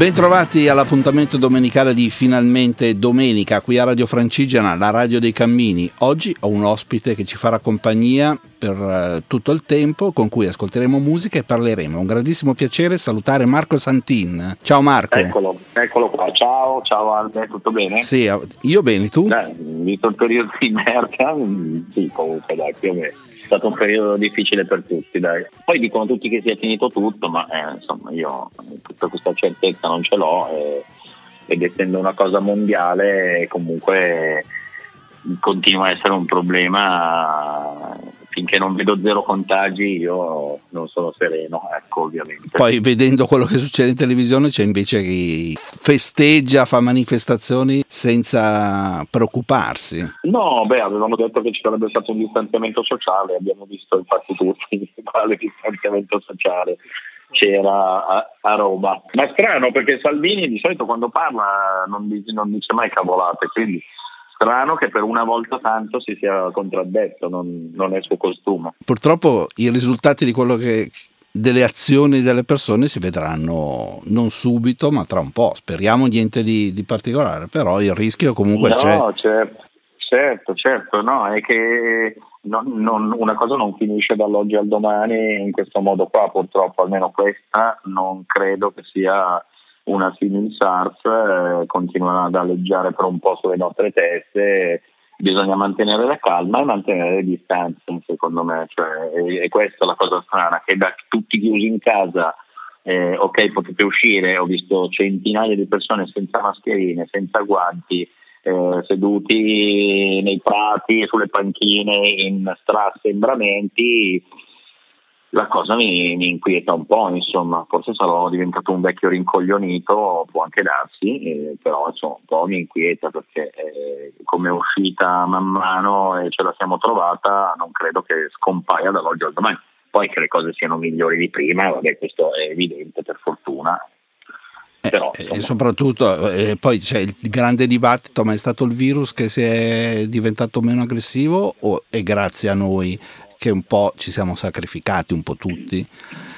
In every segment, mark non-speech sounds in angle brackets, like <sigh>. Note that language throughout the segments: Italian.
Bentrovati all'appuntamento domenicale di Finalmente Domenica qui a Radio Francigena, la radio dei cammini. Oggi ho un ospite che ci farà compagnia per uh, tutto il tempo, con cui ascolteremo musica e parleremo. È un grandissimo piacere salutare Marco Santin. Ciao Marco. Eccolo, eccolo qua. Ciao, ciao Albe, tutto bene? Sì, io bene, tu? Dai, visto il periodo di merca, sì, comunque dai, più o meno stato un periodo difficile per tutti, dai. Poi dicono tutti che sia finito tutto, ma eh, insomma io tutta questa certezza non ce l'ho eh, ed essendo una cosa mondiale comunque continua a essere un problema finché non vedo zero contagi io non sono sereno, ecco ovviamente. Poi vedendo quello che succede in televisione c'è invece chi festeggia, fa manifestazioni senza preoccuparsi. No, beh, avevamo detto che ci sarebbe stato un distanziamento sociale, abbiamo visto infatti tutti <laughs> quale distanziamento sociale c'era a, a, Roma. Ma strano perché Salvini di solito quando parla non dice, non dice mai cavolate, quindi strano che per una volta tanto si sia contraddetto, non, non è suo costume. Purtroppo i risultati di quello che, delle azioni delle persone si vedranno non subito ma tra un po', speriamo niente di, di particolare, però il rischio comunque no, c'è. No, certo, certo, certo, no, è che non, non, una cosa non finisce dall'oggi al domani in questo modo qua, purtroppo almeno questa non credo che sia una simil SARS eh, continuano ad alleggiare per un po' sulle nostre teste, bisogna mantenere la calma e mantenere le distanze, secondo me, cioè, e, e, questa è la cosa strana, che da tutti chiusi in casa, eh, ok potete uscire, ho visto centinaia di persone senza mascherine, senza guanti, eh, seduti nei prati, sulle panchine, in strassembramenti, la cosa mi, mi, inquieta un po', insomma, forse sarò diventato un vecchio rincoglionito, può anche darsi, eh, però insomma, un po' mi inquieta perché eh, come è uscita man mano e ce la siamo trovata, non credo che scompaia dall'oggi al domani. Poi che le cose siano migliori di prima, vabbè, questo è evidente per fortuna. Eh, però, eh, e soprattutto eh, poi c'è il grande dibattito, ma è stato il virus che si è diventato meno aggressivo o è grazie a noi che un po' ci siamo sacrificati, un po' tutti.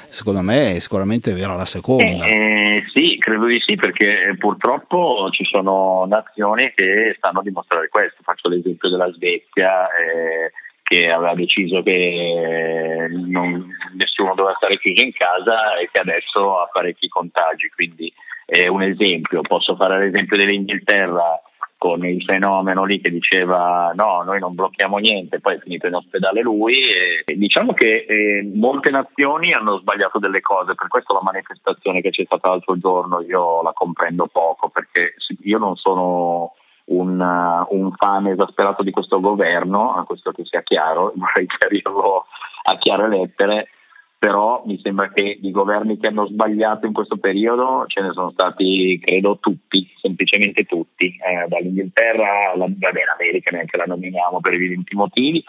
Secondo me è sicuramente vera la seconda. Eh, eh, sì, credo di sì, perché purtroppo ci sono nazioni che stanno a dimostrare questo. Faccio l'esempio della Svezia. Eh, che aveva deciso che non, nessuno doveva stare chiuso in casa e che adesso ha parecchi contagi. Quindi è un esempio. Posso fare l'esempio dell'Inghilterra con il fenomeno lì che diceva no, noi non blocchiamo niente, poi è finito in ospedale lui e, diciamo che eh, molte nazioni hanno sbagliato delle cose, per questo la manifestazione che c'è stata l'altro giorno io la comprendo poco perché io non sono un, un fan esasperato di questo governo, a questo che sia chiaro, <laughs> vorrei chiarirlo a chiare lettere, però mi sembra che i governi che hanno sbagliato in questo periodo ce ne sono stati, credo, tutti, semplicemente tutti, eh, dall'Inghilterra alla l'America, neanche la nominiamo per evidenti motivi,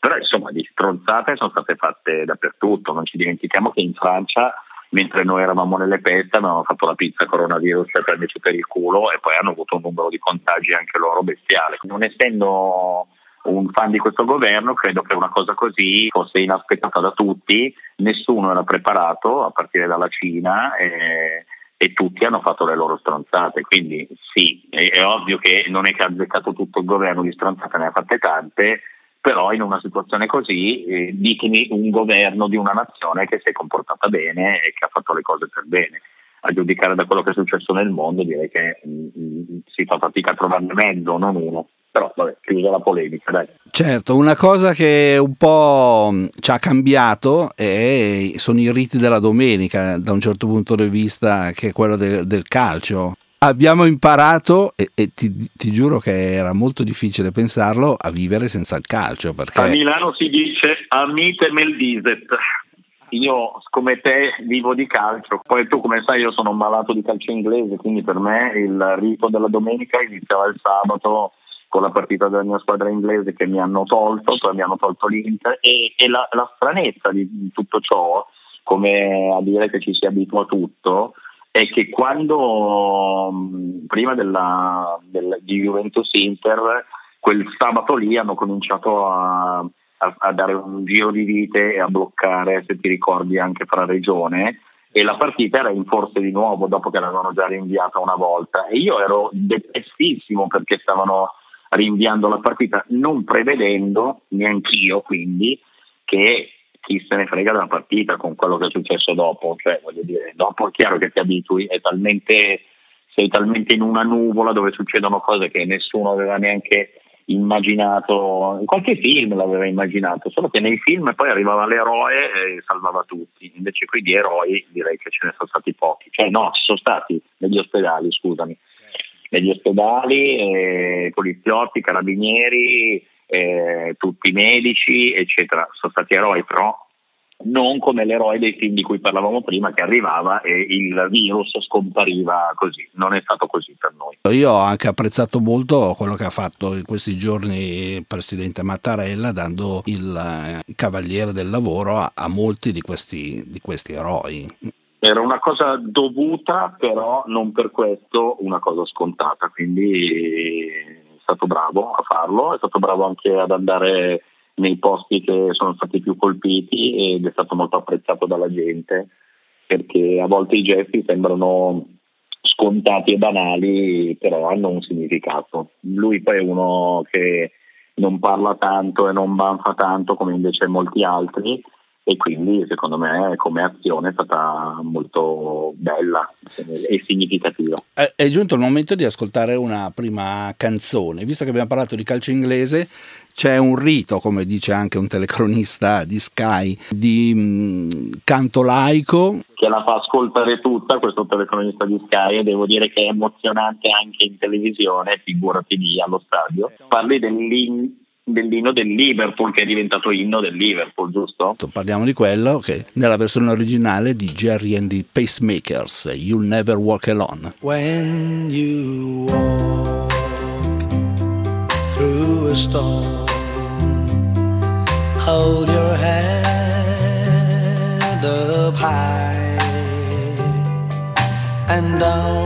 però insomma di stronzate sono state fatte dappertutto, non ci dimentichiamo che in Francia, mentre noi eravamo nelle peste, avevano fatto la pizza coronavirus per prenderci per il culo e poi hanno avuto un numero di contagi anche loro bestiale. Non essendo un fan di questo governo, credo che una cosa così fosse inaspettata da tutti, nessuno era preparato a partire dalla Cina e, e tutti hanno fatto le loro stronzate, quindi sì, è, è, ovvio che non è che ha azzeccato tutto il governo di stronzate, ne ha fatte tante, però in una situazione così eh, ditemi un governo di una nazione che si è comportata bene e che ha fatto le cose per bene. A giudicare da quello che è successo nel mondo direi che mh, mm, mh, mm, si fa fatica a trovarne mezzo, non uno però vabbè, chiusa la polemica. Dai. Certo, una cosa che un po' ci ha cambiato è, sono i riti della domenica, da un certo punto di vista, che è quello del, del calcio. Abbiamo imparato, e, e ti, ti, giuro che era molto difficile pensarlo, a vivere senza il calcio. Perché... A Milano si dice amite meldiset. Io come te vivo di calcio, poi tu come sai io sono un malato di calcio inglese, quindi per me il rito della domenica iniziava il sabato con la partita della mia squadra inglese che mi hanno tolto, poi mi hanno tolto l'Inter e, e la, la, stranezza di tutto ciò, come a dire che ci si abitua a tutto, è che quando prima della, della, di Juventus Inter, quel sabato lì hanno cominciato a, a, a, dare un giro di vite e a bloccare, se ti ricordi, anche fra regione e la partita era in forse di nuovo dopo che l'avevano già rinviata una volta. E io ero depressissimo perché stavano rinviando la partita non prevedendo neanch'io quindi che chi se ne frega della partita con quello che è successo dopo cioè voglio dire dopo è chiaro che ti abitui talmente sei talmente in una nuvola dove succedono cose che nessuno aveva neanche immaginato, in qualche film l'aveva immaginato, solo che nei film poi arrivava l'eroe e salvava tutti, invece qui di eroi direi che ce ne sono stati pochi, cioè no, ci sono stati negli ospedali, scusami, negli ospedali, eh, poliziotti, carabinieri, eh, tutti i medici, eccetera, sono stati eroi, però non come l'eroe dei film di cui parlavamo prima che arrivava e il virus scompariva così, non è stato così per noi. Io ho anche apprezzato molto quello che ha fatto in questi giorni il presidente Mattarella dando il, eh, cavaliere del lavoro a, a molti di questi, di questi eroi. Era una cosa dovuta, però non per questo una cosa scontata, quindi è stato bravo a farlo, è stato bravo anche ad andare nei posti che sono stati più colpiti ed è stato molto apprezzato dalla gente perché a volte i gesti sembrano scontati e banali, però hanno un significato. Lui poi è uno che non parla tanto e non banfa tanto come invece molti altri e quindi secondo me come azione è stata molto bella e significativa. È giunto il momento di ascoltare una prima canzone, visto che abbiamo parlato di calcio inglese c'è un rito, come dice anche un telecronista di Sky, di mh, mm, canto laico. Che la fa ascoltare tutta, questo telecronista di Sky, e devo dire che è emozionante anche in televisione, figurati lì allo stadio. Parli dell'inno dell'inno del Liverpool che è diventato inno del Liverpool, giusto? Parliamo di quello che nella versione originale di Jerry and the Pacemakers, You'll Never Walk Alone. When you walk through a storm hold your head up high and don't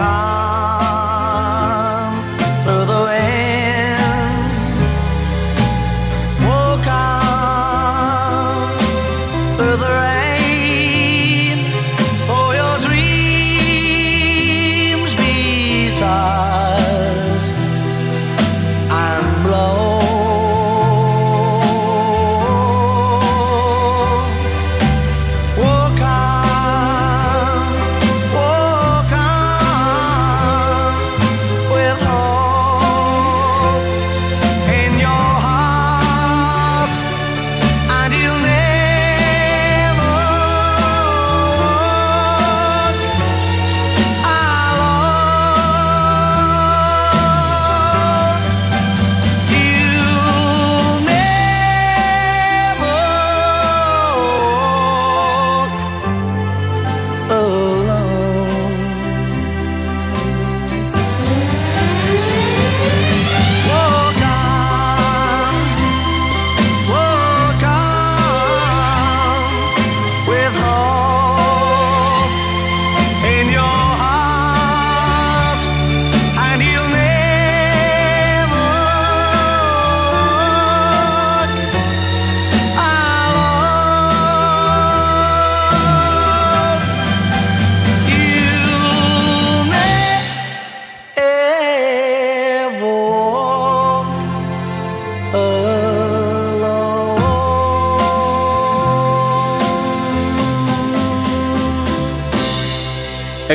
Walk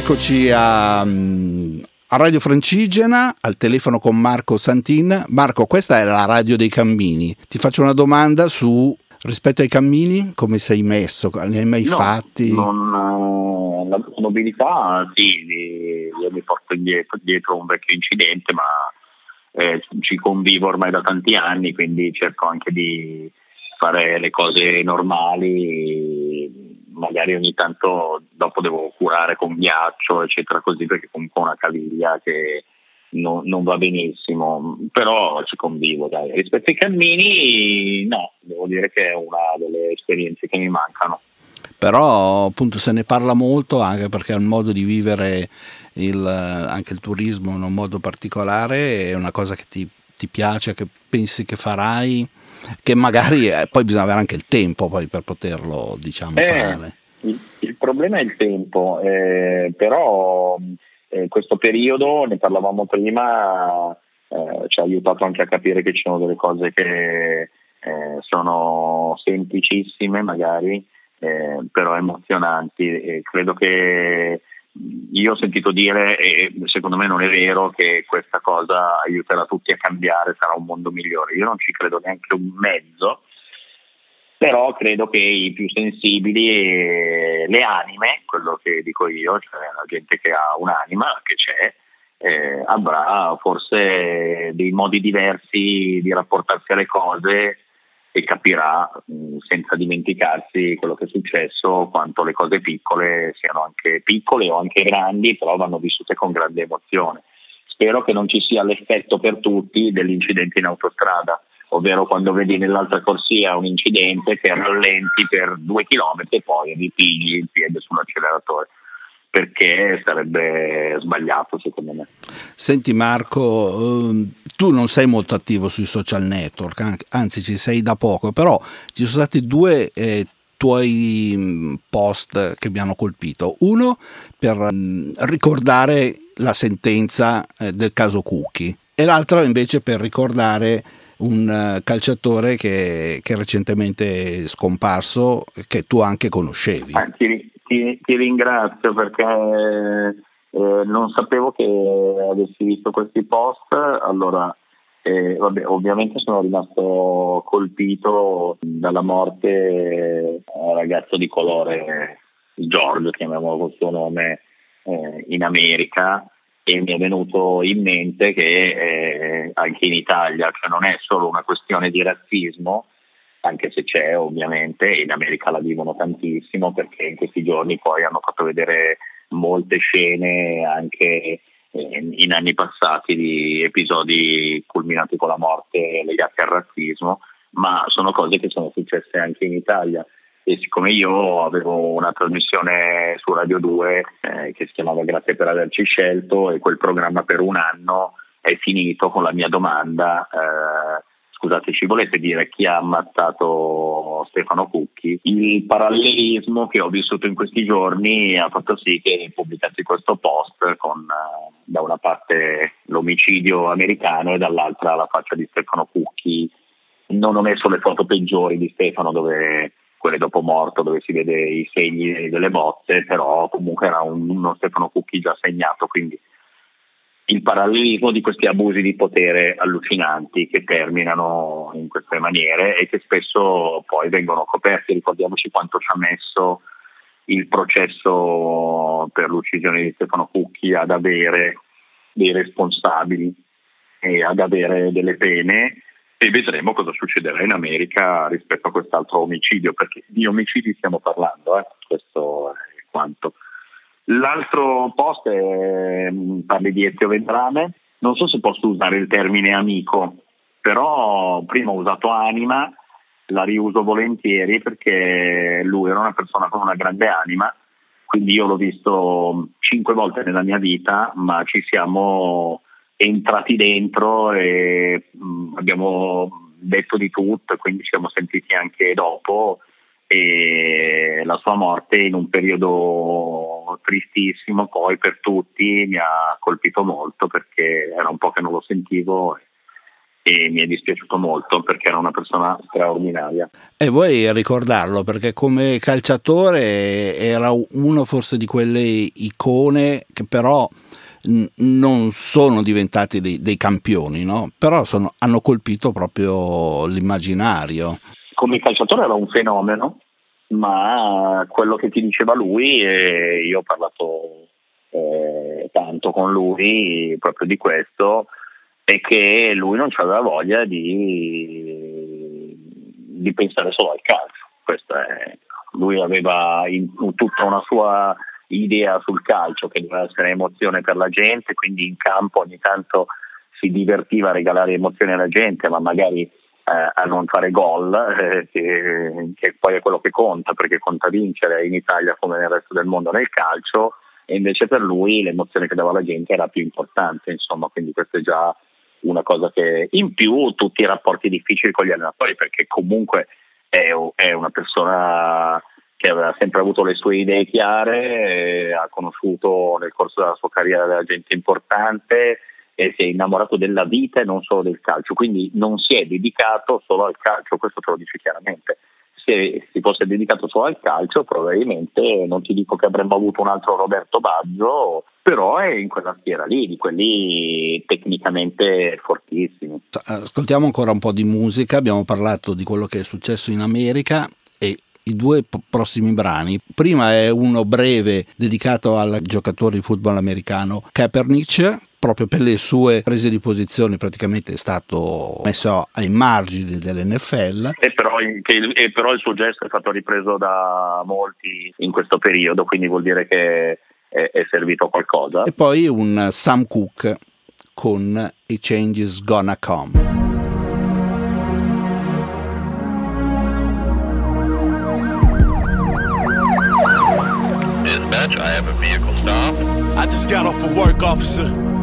Eccoci a, mm, a Radio Francigena, al telefono con Marco Santin. Marco, questa è la radio dei cammini. Ti faccio una domanda su rispetto ai cammini, come sei messo? Ne hai mai No, fatti? non, eh, la mobilità sì, io mi porto indietro, dietro un vecchio incidente, ma eh, ci convivo ormai da tanti anni, quindi cerco anche di fare le cose normali, magari ogni tanto dopo devo curare con ghiaccio, eccetera, così perché comunque ho una caviglia che non, non, va benissimo, però ci convivo. Dai. Rispetto ai cammini, no, devo dire che è una delle esperienze che mi mancano. Però appunto se ne parla molto anche perché è un modo di vivere il, anche il turismo in un modo particolare, è una cosa che ti, ti piace, che pensi che farai, che magari eh, poi bisogna avere anche il tempo poi per poterlo diciamo eh, fare. Il, il, problema è il tempo, eh, però eh, questo periodo, ne parlavamo prima, eh, ci ha aiutato anche a capire che ci sono delle cose che eh, sono semplicissime magari, però emozionanti e credo che io ho sentito dire, e secondo me non è vero, che questa cosa aiuterà tutti a cambiare, sarà un mondo migliore. Io non ci credo neanche un mezzo, però credo che i più sensibili, le anime, quello che dico io, cioè la gente che ha un'anima, che c'è, eh, avrà forse dei modi diversi di rapportarsi alle cose e capirà mh, senza dimenticarsi quello che è successo quanto le cose piccole siano anche piccole o anche grandi, però vanno vissute con grande emozione. Spero che non ci sia l'effetto per tutti dell'incidente in autostrada ovvero quando vedi nell'altra corsia un incidente che rallenti per due chilometri e poi ripigli il piede sull'acceleratore perché sarebbe sbagliato secondo me. Senti Marco, ehm, tu non sei molto attivo sui social network, anzi ci sei da poco, però ci sono stati due eh, tuoi post che mi hanno colpito. Uno per ricordare la sentenza eh, del caso Cucchi e l'altro invece per ricordare un eh, calciatore che, che, è recentemente scomparso, che tu anche conoscevi. Ah, ti, ti, ti, ringrazio perché eh, non sapevo che avessi visto questi post, allora eh, vabbè, ovviamente sono rimasto colpito dalla morte un ragazzo di colore, Giorgio, chiamiamolo col suo nome, eh, in America. E mi è venuto in mente che eh, anche in Italia cioè non è solo una questione di razzismo, anche se c'è ovviamente, in America la vivono tantissimo perché in questi giorni poi hanno fatto vedere molte scene anche eh, in anni passati di episodi culminati con la morte legati al razzismo, ma sono cose che sono successe anche in Italia. E siccome io avevo una trasmissione su Radio 2 eh, che si chiamava Grazie per averci scelto e quel programma per un anno è finito con la mia domanda eh, scusate ci volete dire chi ha ammazzato Stefano Cucchi? Il parallelismo che ho vissuto in questi giorni ha fatto sì che pubblicassi questo post con eh, da una parte l'omicidio americano e dall'altra la faccia di Stefano Cucchi. Non ho messo le foto peggiori di Stefano dove quelle dopo morto dove si vede i segni delle botte, però comunque era un, uno Stefano Cucchi già segnato, quindi il parallelismo di questi abusi di potere allucinanti che terminano in queste maniere e che spesso poi vengono coperti. Ricordiamoci quanto ci ha messo il processo per l'uccisione di Stefano Cucchi ad avere dei responsabili e ad avere delle pene e vedremo cosa succederà in America rispetto a quest'altro omicidio, perché di omicidi stiamo parlando, eh? questo è quanto. L'altro post è, mm, parli di Ezio Vendrame, non so se posso usare il termine amico, però prima ho usato anima, la riuso volentieri perché lui era una persona con una grande anima, quindi io l'ho visto cinque volte nella mia vita, ma ci siamo entrati dentro e mm, abbiamo detto di tutto, quindi ci siamo sentiti anche dopo e la sua morte in un periodo tristissimo poi per tutti mi ha colpito molto perché era un po' che non lo sentivo e mi è dispiaciuto molto perché era una persona straordinaria. E vuoi ricordarlo perché come calciatore era uno forse di quelle icone che però non sono diventati dei, dei campioni, no? però sono, hanno colpito proprio l'immaginario. Come calciatore era un fenomeno, ma quello che ti diceva lui, e io ho parlato eh, tanto con lui proprio di questo, e che lui non aveva voglia di, di pensare solo al calcio. È, lui aveva in, tutta una sua idea sul calcio che doveva essere emozione per la gente, quindi in campo ogni tanto si divertiva a regalare emozioni alla gente, ma magari a non fare gol, eh, che, che, poi è quello che conta, perché conta vincere in Italia come nel resto del mondo nel calcio, e invece per lui l'emozione che dava la gente era più importante, insomma, quindi questo è già una cosa che in più tutti i rapporti difficili con gli allenatori, perché comunque è, è una persona che aveva sempre avuto le sue idee chiare, ha conosciuto nel corso della sua carriera della gente importante e si è innamorato della vita e non solo del calcio, quindi non si è dedicato solo al calcio, questo te lo dice chiaramente. Se si fosse dedicato solo al calcio, probabilmente non ti dico che avremmo avuto un altro Roberto Baggio, però è in quella schiera lì, di quelli tecnicamente fortissimi. Ascoltiamo ancora un po' di musica, abbiamo parlato di quello che è successo in America e i due prossimi brani. Prima è uno breve dedicato al giocatore di football americano Kaepernick proprio per le sue prese di posizione praticamente è stato messo ai margini dell'NFL. E però, e però il suo gesto è stato ripreso da molti in questo periodo, quindi vuol dire che è, è servito a qualcosa. E poi un Sam Cooke con A Change is Gonna Come. Dispatch, I have a vehicle stop. I just got off of work, officer.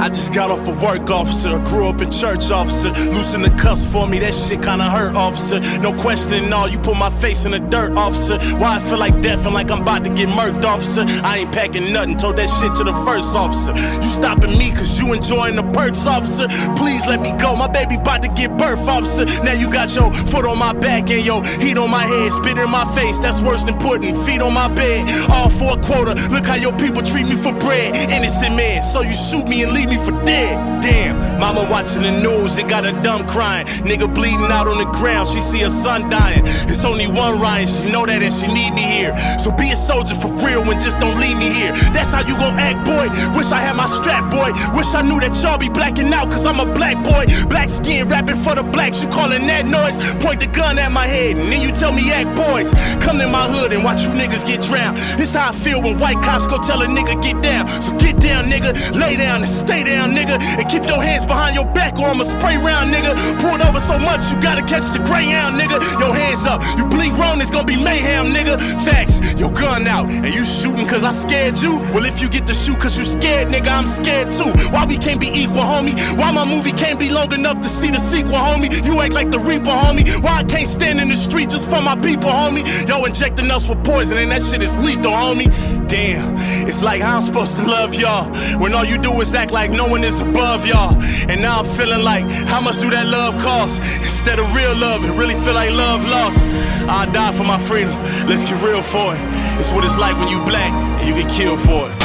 I just got off of work, officer. Grew up in church, officer. Loosen the cuffs for me, that shit kinda hurt, officer. No questioning all, you put my face in the dirt, officer. Why I feel like death and like I'm about to get murked, officer. I ain't packing nothing, told that shit to the first officer. You stopping me cause you enjoying the perks, officer. Please let me go, my baby about to get birth, officer. Now you got your foot on my back and your heat on my head, spit in my face, that's worse than putting feet on my bed. All for a quota, look how your people treat me for bread. Innocent man, so you shoot me and leave me for dead. Damn, mama watching the news, it got a dumb crying. Nigga bleeding out on the ground, she see her son dying. It's only one Ryan, she know that and she need me here. So be a soldier for real and just don't leave me here. That's how you gon' act, boy. Wish I had my strap, boy. Wish I knew that y'all be blacking out, cause I'm a black boy. Black skin rapping for the blacks, you calling that noise? Point the gun at my head and then you tell me act, boys. Come in my hood and watch you niggas get drowned. This how I feel when white cops go tell a nigga get down. So get down, nigga. Lay down and stay down, nigga. And keep your hands behind your back or I'ma spray round, nigga. Pulled over so much, you gotta catch the greyhound, nigga. Your hands up. You blink wrong, it's gonna be mayhem, nigga. Facts, your gun out. And you shooting cause I scared you? Well, if you get to shoot cause you scared, nigga, I'm scared too. Why we can't be equal, homie? Why my movie can't be long enough to see the sequel, homie? You act like the Reaper, homie. Why I can't stand in the street just for my people, homie? Yo, injecting us with poison and that shit is lethal, homie. Damn, it's like how I'm supposed to love y'all when all you do is act like no one is above y'all. And now I'm feeling like, how much do that love cost? Instead of real love, it really feel like love lost. I die for my freedom. Let's get real for it. It's what it's like when you black and you get killed for it.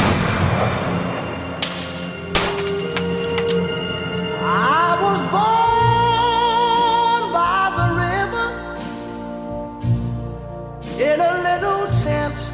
I was born by the river in a little tent.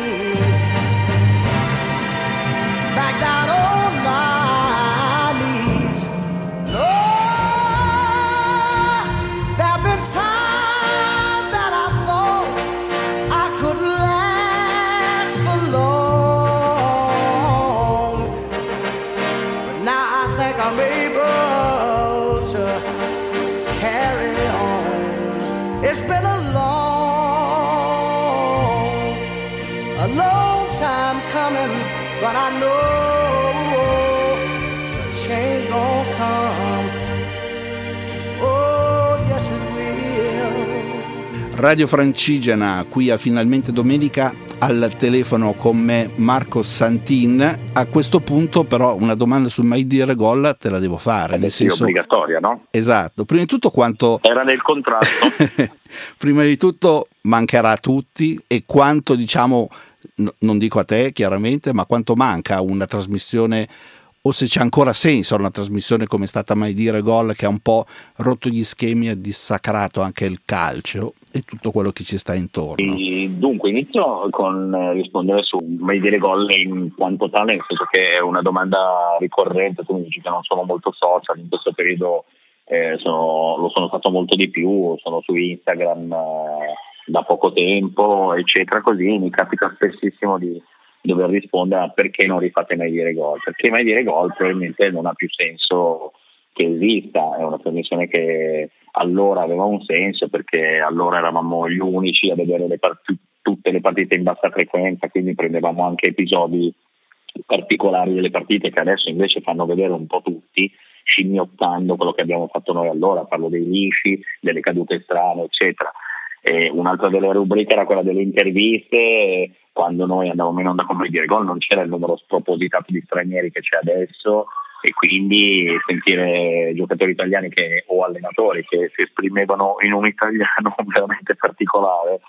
Radio Francigena, qui a Finalmente Domenica, al telefono con me Marco Santin. A questo punto però una domanda sul mai dire gol te la devo fare, nel Sì, è senso... obbligatoria, no? Esatto, prima di tutto quanto... <laughs> Era nel contratto. <laughs> prima di tutto mancherà a tutti e quanto diciamo, n- non dico a te chiaramente, ma quanto manca una trasmissione o se c'è ancora senso una trasmissione come è stata mai dire gol che ha un po' rotto gli schemi e dissacrato anche il calcio e tutto quello che ci sta intorno. E dunque, inizio con eh, rispondere su dire gol in quanto tale, nel senso che è una domanda ricorrente, tu mi dici che non sono molto social, in questo periodo eh, sono- lo sono stato molto di più, sono su Instagram eh, da poco tempo, eccetera, così mi capita spessissimo di dover rispondere a perché non rifate mai dire gol, perché mai dire gol probabilmente non ha più senso che esista, è una trasmissione che allora aveva un senso perché allora eravamo gli unici a vedere le part- tutte le partite in bassa frequenza, quindi prendevamo anche episodi particolari delle partite che adesso invece fanno vedere un po' tutti, scimmiottando quello che abbiamo fatto noi allora, parlo dei lisci, delle cadute strane, eccetera. E un'altra delle rubriche era quella delle interviste, quando noi andavamo in onda con dire gol non c'era il numero spropositato di stranieri che c'è adesso e quindi sentire giocatori italiani che, o allenatori che si esprimevano in un italiano <laughs> veramente particolare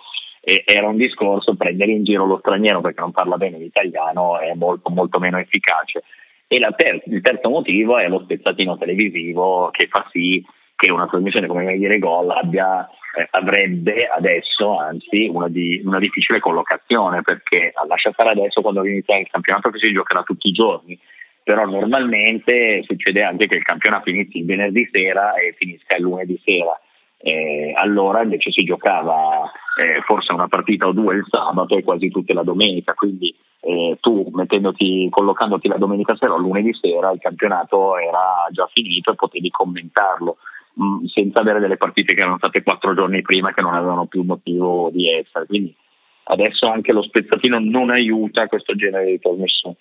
e era un discorso prendere in giro lo straniero perché non parla bene l'italiano è molto molto meno efficace. E ter- il terzo motivo è lo spezzatino televisivo che fa sì che una trasmissione come dire gol abbia, eh, avrebbe adesso anzi una, di- una difficile collocazione perché lascia stare adesso quando inizia il campionato che si giocherà tutti i giorni però normalmente succede anche che il campionato inizi il venerdì sera e finisca il lunedì sera eh, allora invece si giocava eh, forse una partita o due il sabato e quasi tutte la domenica, quindi eh, tu collocandoti la domenica sera o lunedì sera il campionato era già finito e potevi commentarlo mh, senza avere delle partite che erano state quattro giorni prima che non avevano più motivo di essere. Quindi adesso anche lo spezzatino non aiuta questo genere di trasmissione.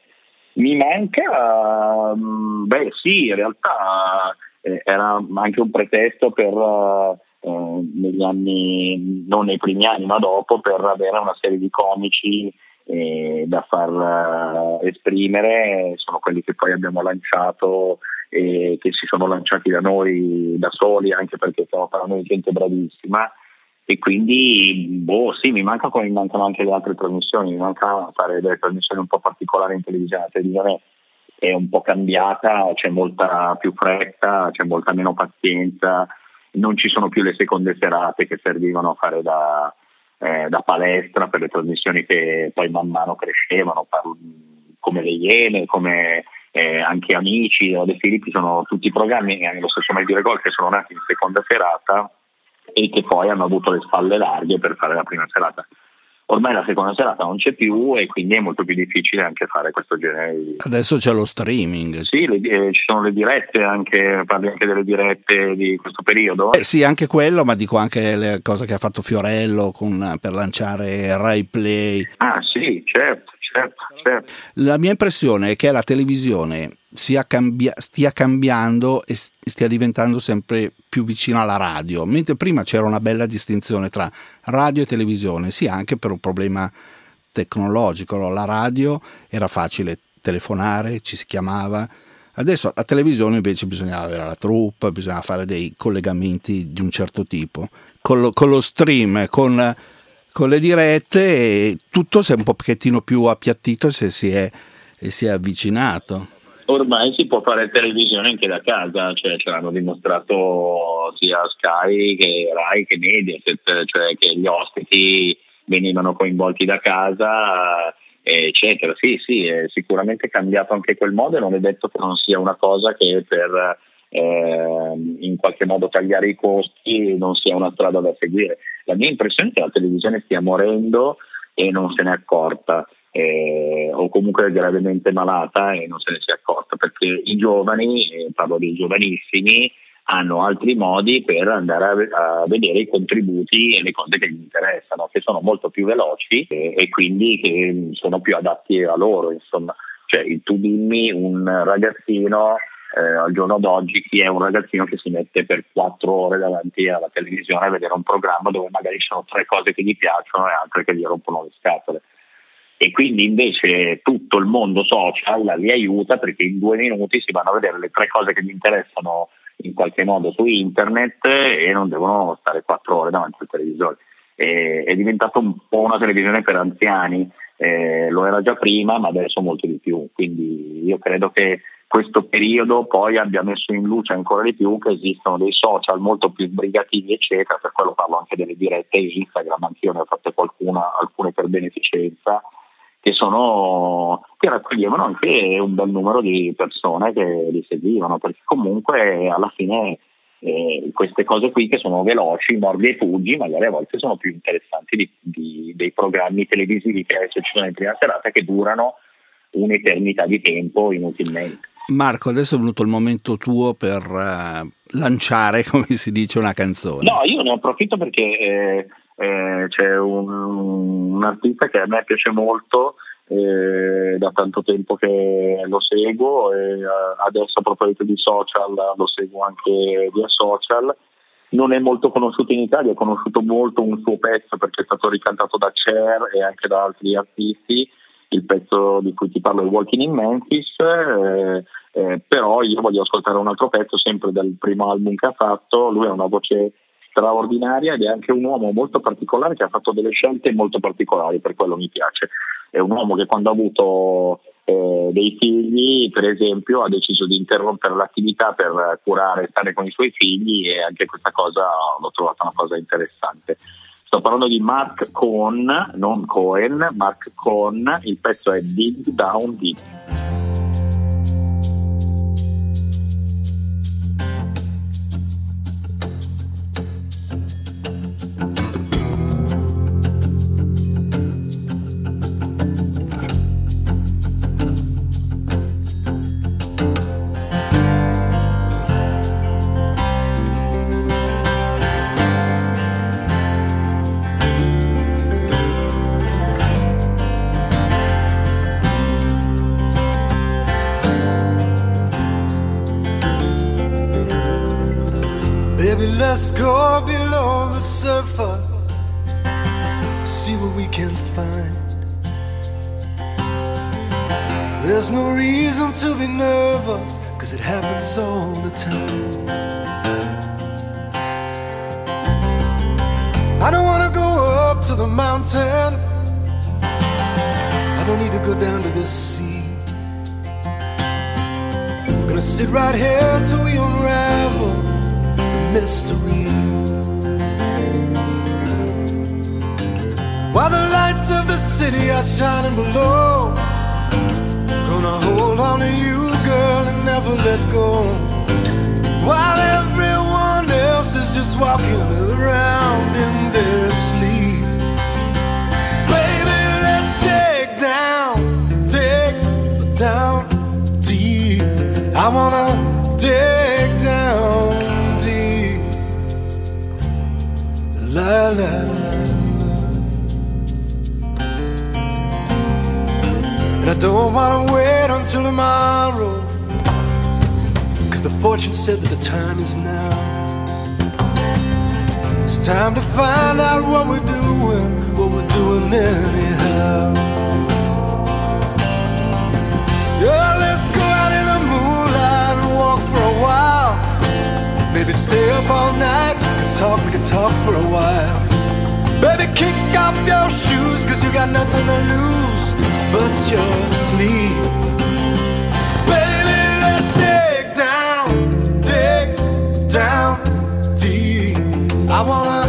Mi manca, mh, beh sì, in realtà eh, era anche un pretesto per eh, negli anni, non nei primi anni, ma dopo, per avere una serie di comici eh, da far eh, esprimere. Sono quelli che poi abbiamo lanciato e che si sono lanciati da noi da soli, anche perché stiamo parlando di gente bravissima. E quindi, boh, sì, mi manca come mi mancano anche le altre trasmissioni, mi manca fare delle trasmissioni un po' particolari in televisione. La televisione è un po' cambiata, c'è molta più fretta, c'è molta meno pazienza, non ci sono più le seconde serate che servivano a fare da, eh, da palestra per le trasmissioni che poi man mano crescevano, come le Iene, come eh, anche Amici o De Filippi, sono tutti programmi, e lo stesso Dire Gol, che sono nati in seconda serata e che poi hanno avuto le spalle larghe per fare la prima serata ormai la seconda serata non c'è più e quindi è molto più difficile anche fare questo genere di... Adesso c'è lo streaming. Sì, le, eh, ci sono le dirette, anche, parli anche delle dirette di questo periodo? Eh, sì, anche quello, ma dico anche le cose che ha fatto Fiorello con, per lanciare Rai Play. Ah sì, certo, certo, certo. La mia impressione è che la televisione cambia- stia cambiando e stia diventando sempre più vicino alla radio, mentre prima c'era una bella distinzione tra radio e televisione, sì anche per un problema tecnologico, la radio era facile telefonare, ci si chiamava, adesso la televisione invece bisognava avere la troupe, bisognava fare dei collegamenti di un certo tipo, con lo, con lo stream, con con le dirette tutto si è un pochettino più appiattito e si è, e si è avvicinato. Ormai si può fare televisione anche da casa, cioè ce l'hanno dimostrato sia Sky che Rai che Mediaset, cioè che gli ospiti venivano coinvolti da casa, eccetera. Sì, sì, è sicuramente cambiato anche quel modo e non è detto che non sia una cosa che per eh, in qualche modo tagliare i costi non sia una strada da seguire. La mia impressione è che la televisione stia morendo e non se ne è accorta. Eh, o comunque è gravemente malata e non se ne sia accorta perché i giovani, eh, parlo dei giovanissimi, hanno altri modi per andare a, a, vedere i contributi e le cose che gli interessano, che sono molto più veloci e, e quindi che sono più adatti a loro. Insomma, cioè, tu dimmi un ragazzino eh, al giorno d'oggi chi è un ragazzino che si mette per quattro ore davanti alla televisione a vedere un programma dove magari ci sono tre cose che gli piacciono e altre che gli rompono le scatole. E quindi invece tutto il mondo social li aiuta perché in due minuti si vanno a vedere le tre cose che gli interessano in qualche modo su internet e non devono stare quattro ore davanti al televisore. E, è diventato un po' una televisione per anziani, eh, lo era già prima ma adesso molto di più, quindi io credo che questo periodo poi abbia messo in luce ancora di più che esistono dei social molto più sbrigativi, eccetera, per quello parlo anche delle dirette Instagram, anch'io ne ho fatte qualcuna, alcune per beneficenza, che, sono, che raccoglievano anche un bel numero di persone che li seguivano, perché comunque alla fine eh, queste cose qui che sono veloci, mordi e fuggi, magari a volte sono più interessanti di, di, dei programmi televisivi che adesso ci sono in prima serata che durano un'eternità di tempo inutilmente. Marco, adesso è venuto il momento tuo per uh, lanciare, <laughs> come si dice, una canzone. No, io ne approfitto perché eh, eh, c'è un, un, artista che a me piace molto, eh, da tanto tempo che lo seguo e eh, adesso a proposito di social lo seguo anche via social. Non è molto conosciuto in Italia, ho conosciuto molto un suo pezzo perché è stato ricantato da Cher e anche da altri artisti il pezzo di cui ti parlo è Walking in Memphis, eh, eh, però io voglio ascoltare un altro pezzo sempre del primo album che ha fatto, lui ha una voce straordinaria ed è anche un uomo molto particolare che ha fatto delle scelte molto particolari, per quello mi piace. È un uomo che quando ha avuto eh, dei figli, per esempio, ha deciso di interrompere l'attività per curare e stare con i suoi figli e anche questa cosa l'ho trovata una cosa interessante. Sto parlando di Mark Cohn, non Cohen, Mark Cohn, il pezzo è Dig Down Deep. Shining below, gonna hold on to you, girl, and never let go. While everyone else is just walking around in their sleep. Baby, let's take down, take down deep. I wanna don't wanna wait until tomorrow Cause the fortune said that the time is now. It's time to find out what we're doing, what we're doing anyhow. Yeah, let's go out in the moonlight and walk for a while. Maybe stay up all night. We can talk, we can talk for a while. Baby, kick off your shoes, cause you got nothing to lose but your sleep. Baby, let's dig down, dig down deep. I wanna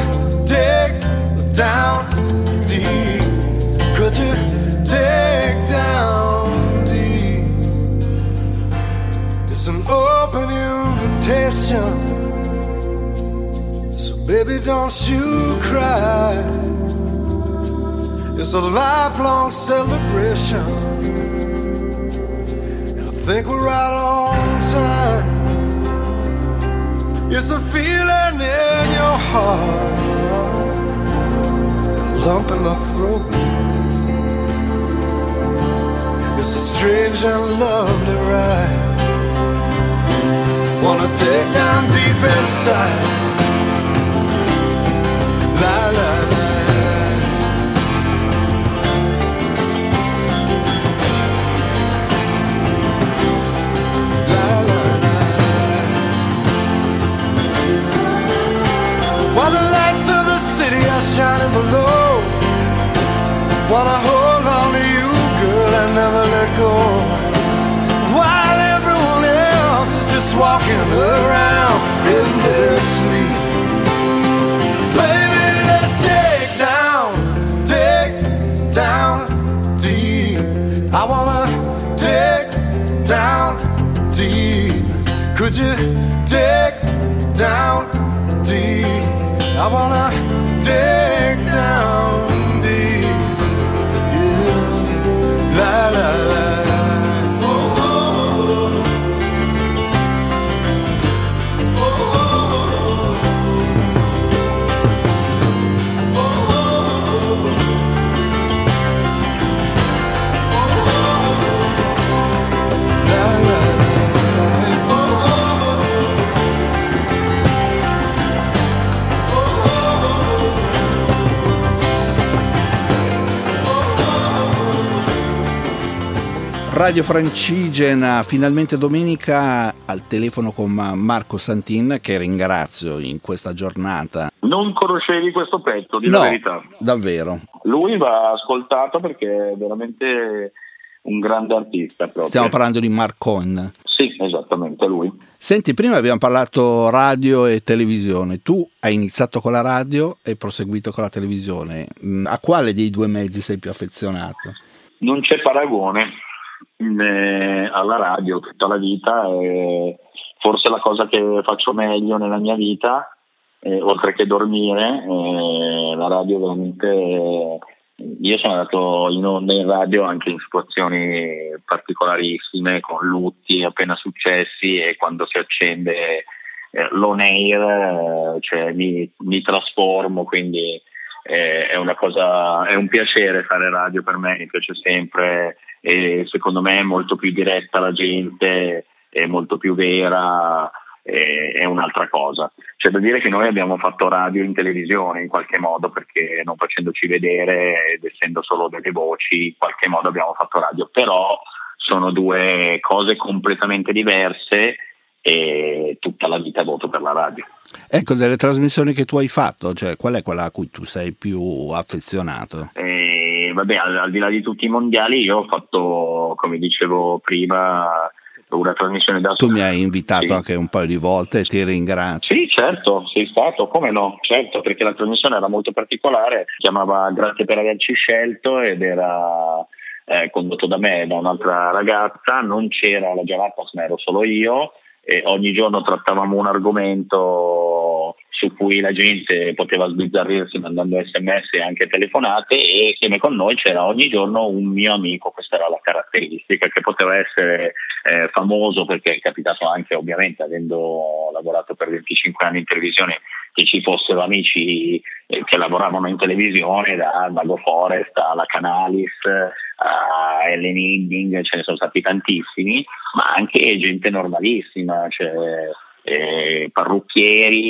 dig down deep. Could you dig down deep? It's an open invitation. So, baby, don't you cry. It's a lifelong celebration. And I think we're right on time. It's a feeling in your heart, a lump in my throat. It's a strange and lovely ride. Wanna take down deep inside. La la la. Shining below, wanna hold on to you, girl, and never let go. While everyone else is just walking around in their sleep. Baby, let's dig down, dig down deep. I wanna dig down deep. Could you dig down deep? I wanna Radio Francigena, finalmente domenica al telefono con Marco Santin, che ringrazio in questa giornata. Non conoscevi questo pezzo, di no, la verità. davvero. Lui va ascoltato perché è veramente un grande artista. Proprio. Stiamo parlando di Marcon. Sì, esattamente, lui. Senti, prima abbiamo parlato radio e televisione. Tu hai iniziato con la radio e proseguito con la televisione. Mm, A quale dei due mezzi sei più affezionato? Non c'è paragone eh, alla radio tutta la vita è forse la cosa che faccio meglio nella mia vita eh, oltre che dormire eh, la radio veramente eh, io sono andato in onda in radio anche in situazioni particolarissime con lutti appena successi e quando si accende eh, l'on air eh, cioè mi, mi trasformo quindi è una cosa è un piacere fare radio per me mi piace sempre e secondo me è molto più diretta la gente, è molto più vera, è, è un'altra cosa. C'è da dire che noi abbiamo fatto radio in televisione in qualche modo perché non facendoci vedere ed essendo solo delle voci, in qualche modo abbiamo fatto radio, però sono due cose completamente diverse e tutta la vita voto per la radio. Ecco, delle trasmissioni che tu hai fatto, cioè qual è quella a cui tu sei più affezionato? E, vabbè, al, al, di là di tutti i mondiali, io ho fatto, come dicevo prima, una trasmissione da Tu mi hai invitato sì. anche un paio di volte e ti ringrazio. Sì, certo, sei stato, come no, certo, perché la trasmissione era molto particolare, si chiamava Grazie per averci scelto ed era eh, condotto da me e da un'altra ragazza, non c'era la Giavatta, ma ero solo io e ogni giorno trattavamo un argomento su cui la gente poteva sbizzarrirsi mandando sms e anche telefonate e insieme con noi c'era ogni giorno un mio amico, questa era la caratteristica che poteva essere eh, famoso perché è capitato anche ovviamente avendo lavorato per 25 anni in televisione che ci fosse fossero amici eh, che lavoravano in televisione, da Mago Forest alla Canalis a Ellen Hinding, ce ne sono stati tantissimi, ma anche gente normalissima, cioè, eh, parrucchieri,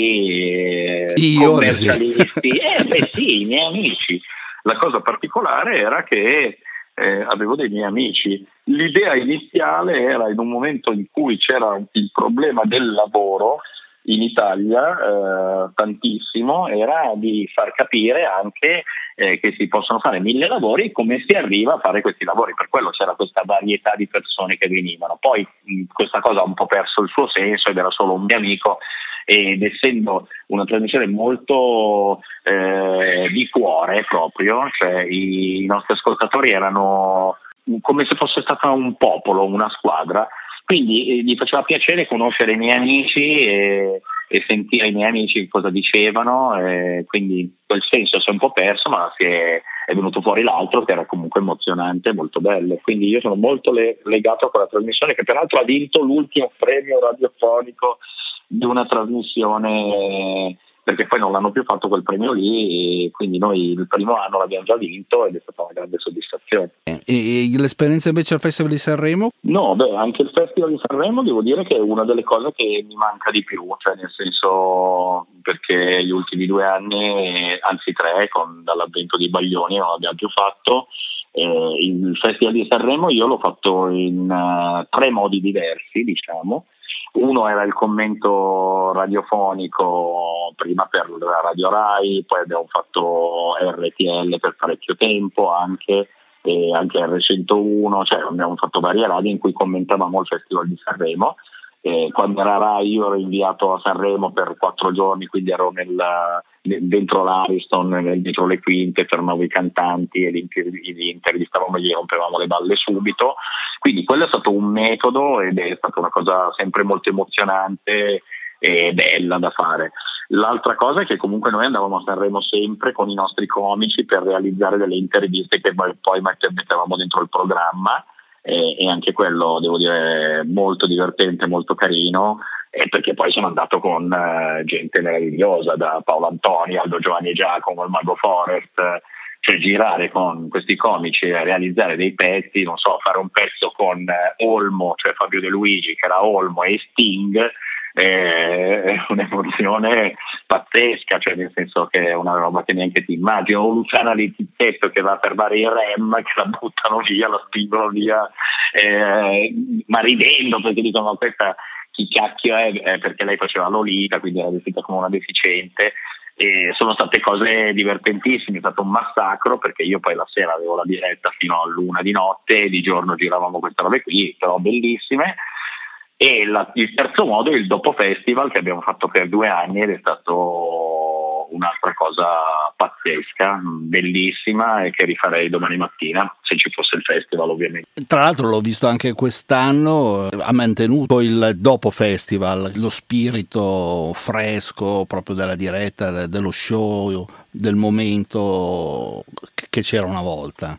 eh, commercialisti, eh, beh sì, i miei amici. La cosa particolare era che eh, avevo dei miei amici. L'idea iniziale era in un momento in cui c'era il problema del lavoro in Italia eh, tantissimo, era di far capire anche eh, che si possono fare mille lavori e come si arriva a fare questi lavori. Per quello c'era questa varietà di persone che venivano. Poi mh, questa cosa ha un po' perso il suo senso ed era solo un mio amico ed essendo una trasmissione molto eh, di cuore proprio, cioè i, nostri ascoltatori erano come se fosse stato un popolo, una squadra, quindi eh, gli faceva piacere conoscere i miei amici e, e sentire i miei amici cosa dicevano, e quindi quel senso si è un po' perso, ma è, è, venuto fuori l'altro che era comunque emozionante e molto bello. Quindi io sono molto le, legato a quella trasmissione che peraltro ha vinto l'ultimo premio radiofonico di una trasmissione perché poi non l'hanno più fatto quel premio lì e quindi noi il primo anno l'abbiamo già vinto ed è stata una grande soddisfazione. E, e l'esperienza invece al Festival di Sanremo? No, beh, anche il Festival di Sanremo devo dire che è una delle cose che mi manca di più, cioè nel senso perché gli ultimi due anni, anzi tre, con, dall'avvento di Baglioni non l'abbiamo più fatto. Eh, il Festival di Sanremo io l'ho fatto in uh, tre modi diversi, diciamo. Uno era il commento radiofonico prima per Radio Rai, poi abbiamo fatto RTL per parecchio tempo anche, e anche R101, cioè abbiamo fatto varie radio in cui commentavamo il Festival di Sanremo eh, quando era Rai io ero inviato a Sanremo per quattro giorni, quindi ero nel, dentro l'Ariston, dietro le quinte, fermavo i cantanti e li, li intervistavamo e gli rompevamo le balle subito. Quindi quello è stato un metodo ed è stata una cosa sempre molto emozionante e bella da fare. L'altra cosa è che comunque noi andavamo a Sanremo sempre con i nostri comici per realizzare delle interviste che poi mettevamo dentro il programma e, e anche quello devo dire molto divertente, molto carino e perché poi sono andato con uh, gente meravigliosa da Paolo Antoni, Aldo Giovanni Giacomo, il Mago Forest cioè girare con questi comici e realizzare dei pezzi, non so, fare un pezzo con uh, Olmo, cioè Fabio De Luigi che era Olmo e Sting è un'emozione pazzesca, cioè nel senso che è una roba che neanche ti immagini. O Luciana Littizzetto che va per fare il rem, che la buttano via, la spingono via, eh, ma ridendo perché dicono questa chi cacchio è, eh, perché lei faceva l'olita, quindi era vestita come una deficiente. E sono state cose divertentissime, è stato un massacro perché io poi la sera avevo la diretta fino a luna di notte e di giorno giravamo queste robe qui, però bellissime e la, il terzo modo è il dopo festival che abbiamo fatto per due anni ed è stato un'altra cosa pazzesca, bellissima e che rifarei domani mattina se ci fosse il festival ovviamente. Tra l'altro l'ho visto anche quest'anno, ha mantenuto il dopo festival, lo spirito fresco proprio della diretta, dello show, del momento che c'era una volta.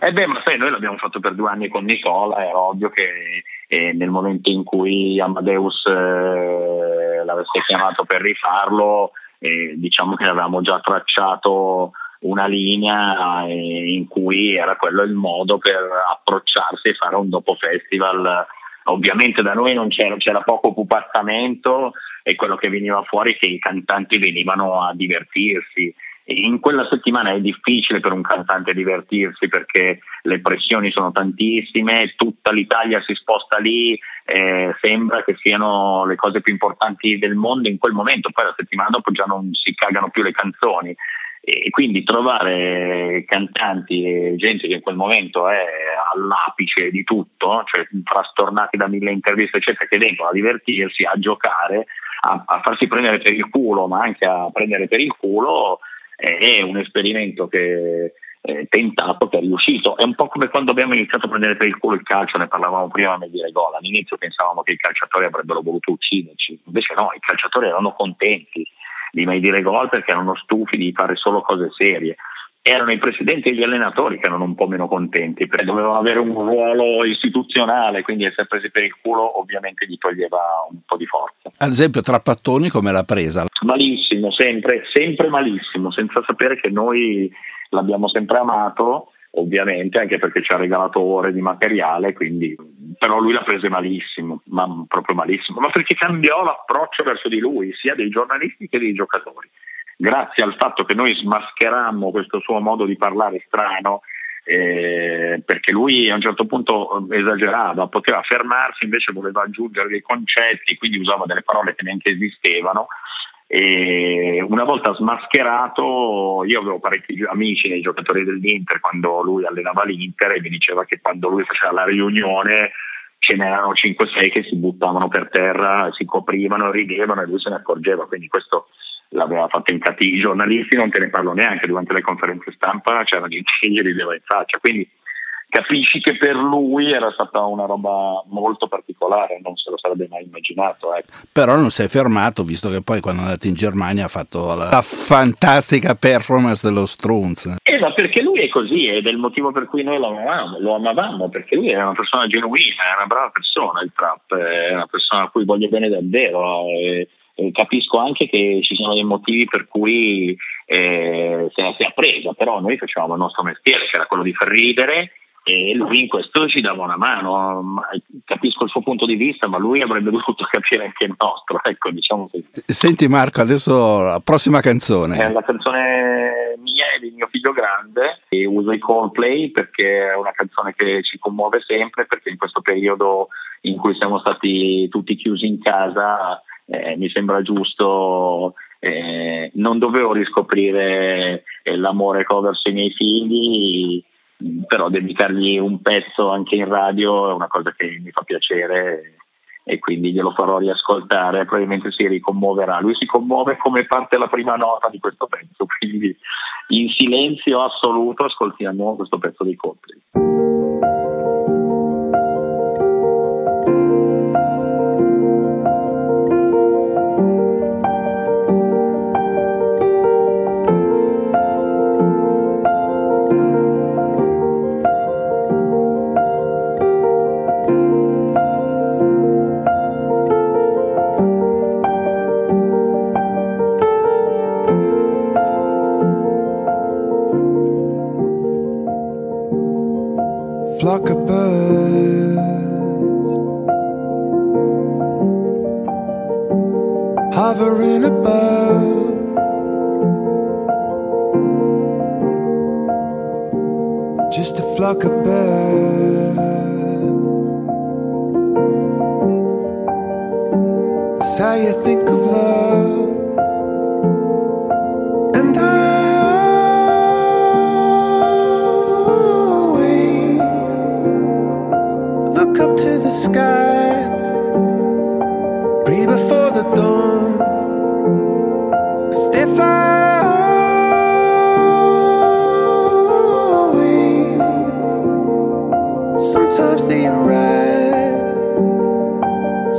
Eh beh, ma sai, noi l'abbiamo fatto per due anni con Nicola, era ovvio che e nel momento in cui Amadeus eh, l'avesse chiamato per rifarlo, eh, diciamo che avevamo già tracciato una linea eh, in cui era quello il modo per approcciarsi e fare un dopo festival. Ovviamente da noi non c'era, c'era poco pupazzamento e quello che veniva fuori è che i cantanti venivano a divertirsi in quella settimana è difficile per un cantante divertirsi perché le pressioni sono tantissime, tutta l'Italia si sposta lì, eh, sembra che siano le cose più importanti del mondo in quel momento, poi la settimana dopo già non si cagano più le canzoni. E quindi trovare cantanti e gente che in quel momento è all'apice di tutto, cioè frastornati da mille interviste eccetera, che vengono a divertirsi, a giocare, a, a farsi prendere per il culo, ma anche a prendere per il culo è un esperimento che è tentato che è riuscito. È un po' come quando abbiamo iniziato a prendere per il culo il calcio, ne parlavamo prima a dire gol. All'inizio pensavamo che i calciatori avrebbero voluto ucciderci, invece no, i calciatori erano contenti di mai dire gol perché erano stufi di fare solo cose serie. Erano i presidenti e gli allenatori che erano un po' meno contenti perché dovevano avere un ruolo istituzionale, quindi essere presi per il culo ovviamente gli toglieva un po' di forza. Ad esempio, Trappattoni come l'ha presa? Malissimo malissimo, sempre, sempre malissimo, senza sapere che noi l'abbiamo sempre amato, ovviamente, anche perché ci ha regalato ore di materiale, quindi, però lui l'ha prese malissimo, ma proprio malissimo, ma perché cambiò l'approccio verso di lui, sia dei giornalisti che dei giocatori. Grazie al fatto che noi smascherammo questo suo modo di parlare strano, eh, perché lui a un certo punto esagerava, poteva fermarsi, invece voleva aggiungere dei concetti, quindi usava delle parole che neanche esistevano. E una volta smascherato, io avevo parecchi amici nei giocatori dell'Inter quando lui allenava l'Inter e mi diceva che quando lui faceva la riunione ce n'erano 5-6 che si buttavano per terra, si coprivano, ridevano e lui se ne accorgeva. Quindi questo l'aveva fatto in cattivi i giornalisti, non te ne parlo neanche durante le conferenze stampa, c'era gente che gli rideva in faccia, quindi capisci che per lui era stata una roba molto particolare, non se lo sarebbe mai immaginato. Ecco. Però non si è fermato, visto che poi quando è andato in Germania ha fatto la, la fantastica performance dello Strunz. Eh, ma perché lui è così ed è il motivo per cui noi lo amavamo, lo amavamo perché lui è una persona genuina, è una brava persona il Trap, è una persona a cui voglio bene davvero. E eh, capisco anche che ci sono dei motivi per cui eh, se la sia presa, però noi facevamo il nostro mestiere, che era quello di far ridere e lui in questo ci dava una mano. Capisco il suo punto di vista, ma lui avrebbe dovuto <laughs> capire anche il nostro. Ecco, diciamo. Senti Marco, adesso la prossima canzone. È la canzone mia e di mio figlio grande e uso i Coldplay perché è una canzone che ci commuove sempre perché in questo periodo in cui siamo stati tutti chiusi in casa eh, mi sembra giusto, eh, non dovevo riscoprire eh, l'amore che ho verso i miei figli, però dedicargli un pezzo anche in radio è una cosa che mi fa piacere e quindi glielo farò riascoltare, probabilmente si ricommuoverà. Lui si commuove come parte la prima nota di questo pezzo, quindi in silenzio assoluto ascoltiamo questo pezzo dei Coldplay. Hovering above. Just a flock of birds. It's how you think of love. And I always look up to the sky.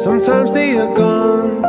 Sometimes they are gone.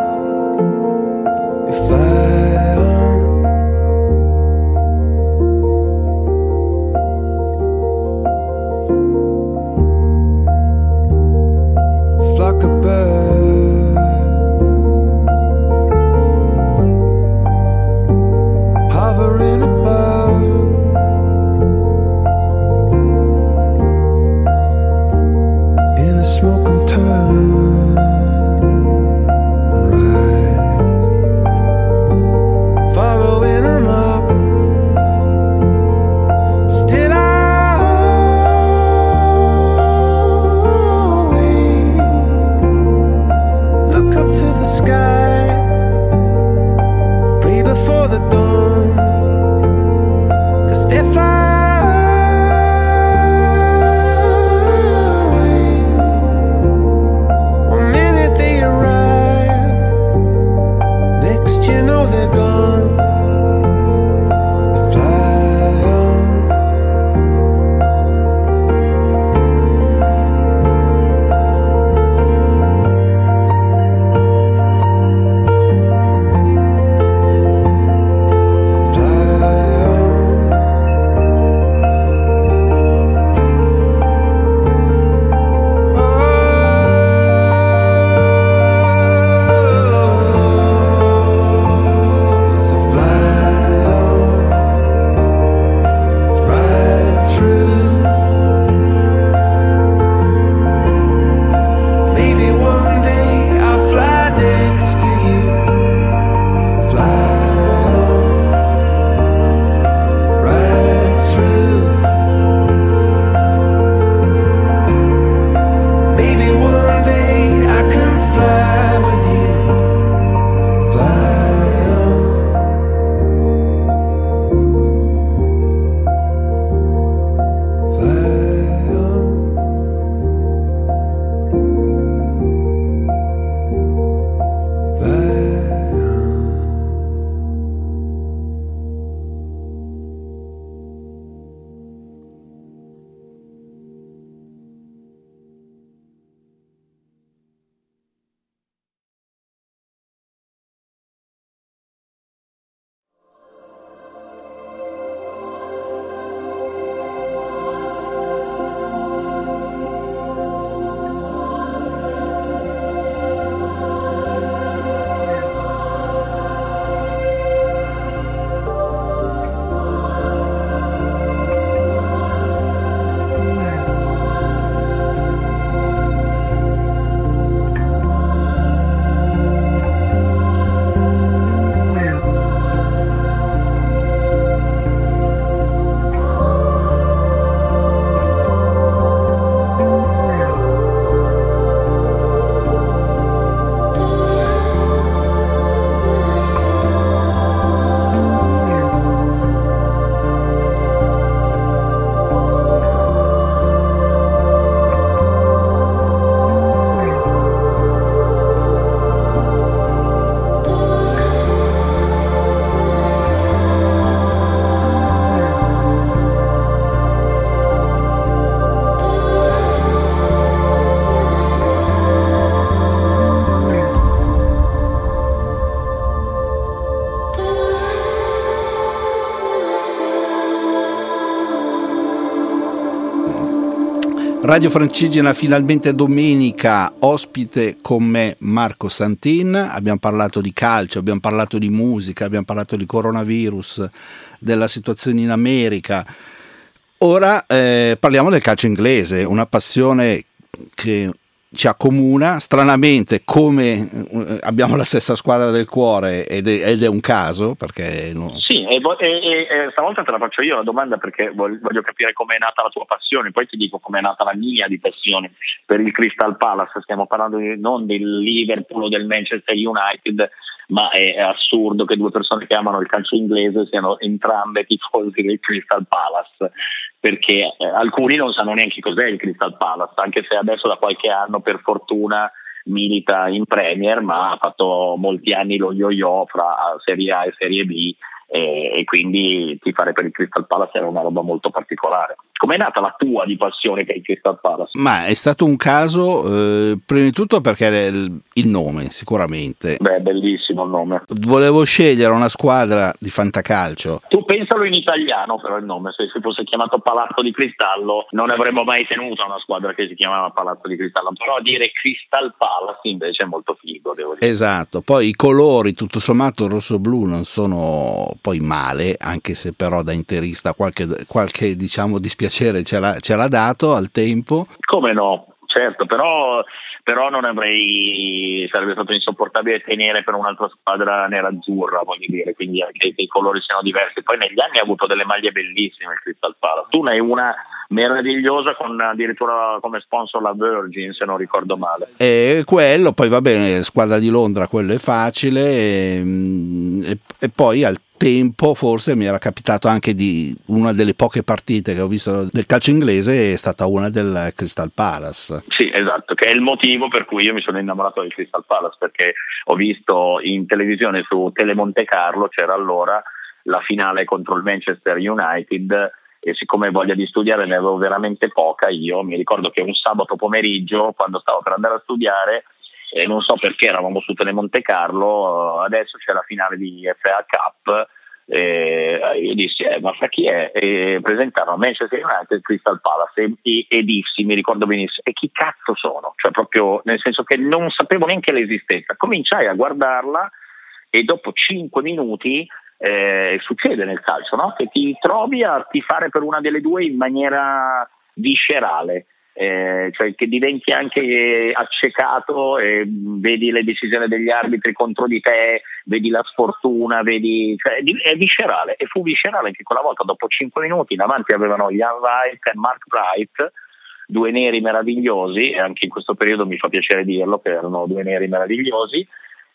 Radio Francigena finalmente domenica, ospite con me Marco Santin, abbiamo parlato di calcio, abbiamo parlato di musica, abbiamo parlato di coronavirus, della situazione in America. Ora eh, parliamo del calcio inglese, una passione che ci accomuna, stranamente come eh, abbiamo la stessa squadra del cuore ed è, ed è un caso perché... No. Sì, e, e, e, stavolta te la faccio io la domanda perché voglio capire com'è nata la tua passione, poi ti dico com'è nata la mia di passione per il Crystal Palace, stiamo parlando di, non del Liverpool o del Manchester United, ma è, è, assurdo che due persone che amano il calcio inglese siano entrambe tifosi del Crystal Palace perché eh, alcuni non sanno neanche cos'è il Crystal Palace, anche se adesso da qualche anno per fortuna milita in Premier, ma ha fatto molti anni lo yo-yo fra Serie A e Serie B e, e quindi tifare per il Crystal Palace era una roba molto particolare. Com'è nata la tua di passione che il Crystal Palace? Ma è stato un caso, eh, prima di tutto perché il, il nome, sicuramente. Beh, bellissimo il nome. Volevo scegliere una squadra di fantacalcio. Tu pensalo in italiano però il nome, se si fosse chiamato Palazzo di Cristallo non avremmo mai tenuto una squadra che si chiamava Palazzo di Cristallo, però dire Crystal Palace invece è molto figo, devo dire. Esatto, poi i colori tutto sommato rosso-blu non sono poi male, anche se però da interista qualche, qualche diciamo dispiacere piacere ce l'ha, ce l'ha dato al tempo. Come no? Certo, però, però, non avrei, sarebbe stato insopportabile tenere per un'altra squadra nera-azzurra, voglio dire, quindi anche che i colori siano diversi. Poi negli anni ha avuto delle maglie bellissime il Crystal Palace. Tu ne hai una meravigliosa con addirittura come sponsor la Virgin, se non ricordo male. E quello, poi va bene, squadra di Londra, quello è facile, e, e, e poi al tempo forse mi era capitato anche di una delle poche partite che ho visto del calcio inglese è stata una del Crystal Palace. Sì, esatto, che è il motivo per cui io mi sono innamorato del Crystal Palace perché ho visto in televisione su Telemonte Carlo, c'era allora la finale contro il Manchester United e siccome voglia di studiare ne avevo veramente poca io, mi ricordo che un sabato pomeriggio quando stavo per andare a studiare e non so perché eravamo su Telemonte Carlo, adesso c'è la finale di FA Cup. Eh, io dissi, eh, ma fra chi è? E presentarono Manchester United e Crystal Palace e, e, dissi, mi ricordo benissimo, e chi cazzo sono? Cioè proprio nel senso che non sapevo neanche l'esistenza. Cominciai a guardarla e dopo 5 minuti eh, succede nel calcio, no? che ti trovi a tifare per una delle due in maniera viscerale eh, cioè che diventi anche accecato e vedi le decisioni degli arbitri contro di te, vedi la sfortuna, vedi, cioè, è viscerale e fu viscerale anche quella volta, dopo 5 minuti davanti avevano Ian Wright e Mark Wright, due neri meravigliosi e anche in questo periodo mi fa piacere dirlo che erano due neri meravigliosi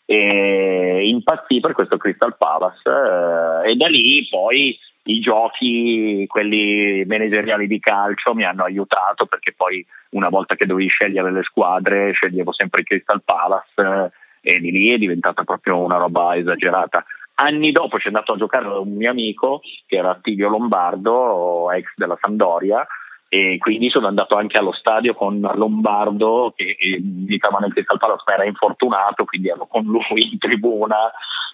e impazzì per questo Crystal Palace eh, e da lì poi i giochi, quelli manageriali di calcio, mi hanno aiutato perché poi una volta che dovevi scegliere le squadre sceglievo sempre il Crystal Palace eh, e di lì è diventata proprio una roba esagerata. Anni dopo c'è andato a giocare un mio amico che era Attilio Lombardo, ex della Sandoria, e quindi sono andato anche allo stadio con Lombardo che militava nel Crystal Palace ma era infortunato, quindi ero con lui in tribuna.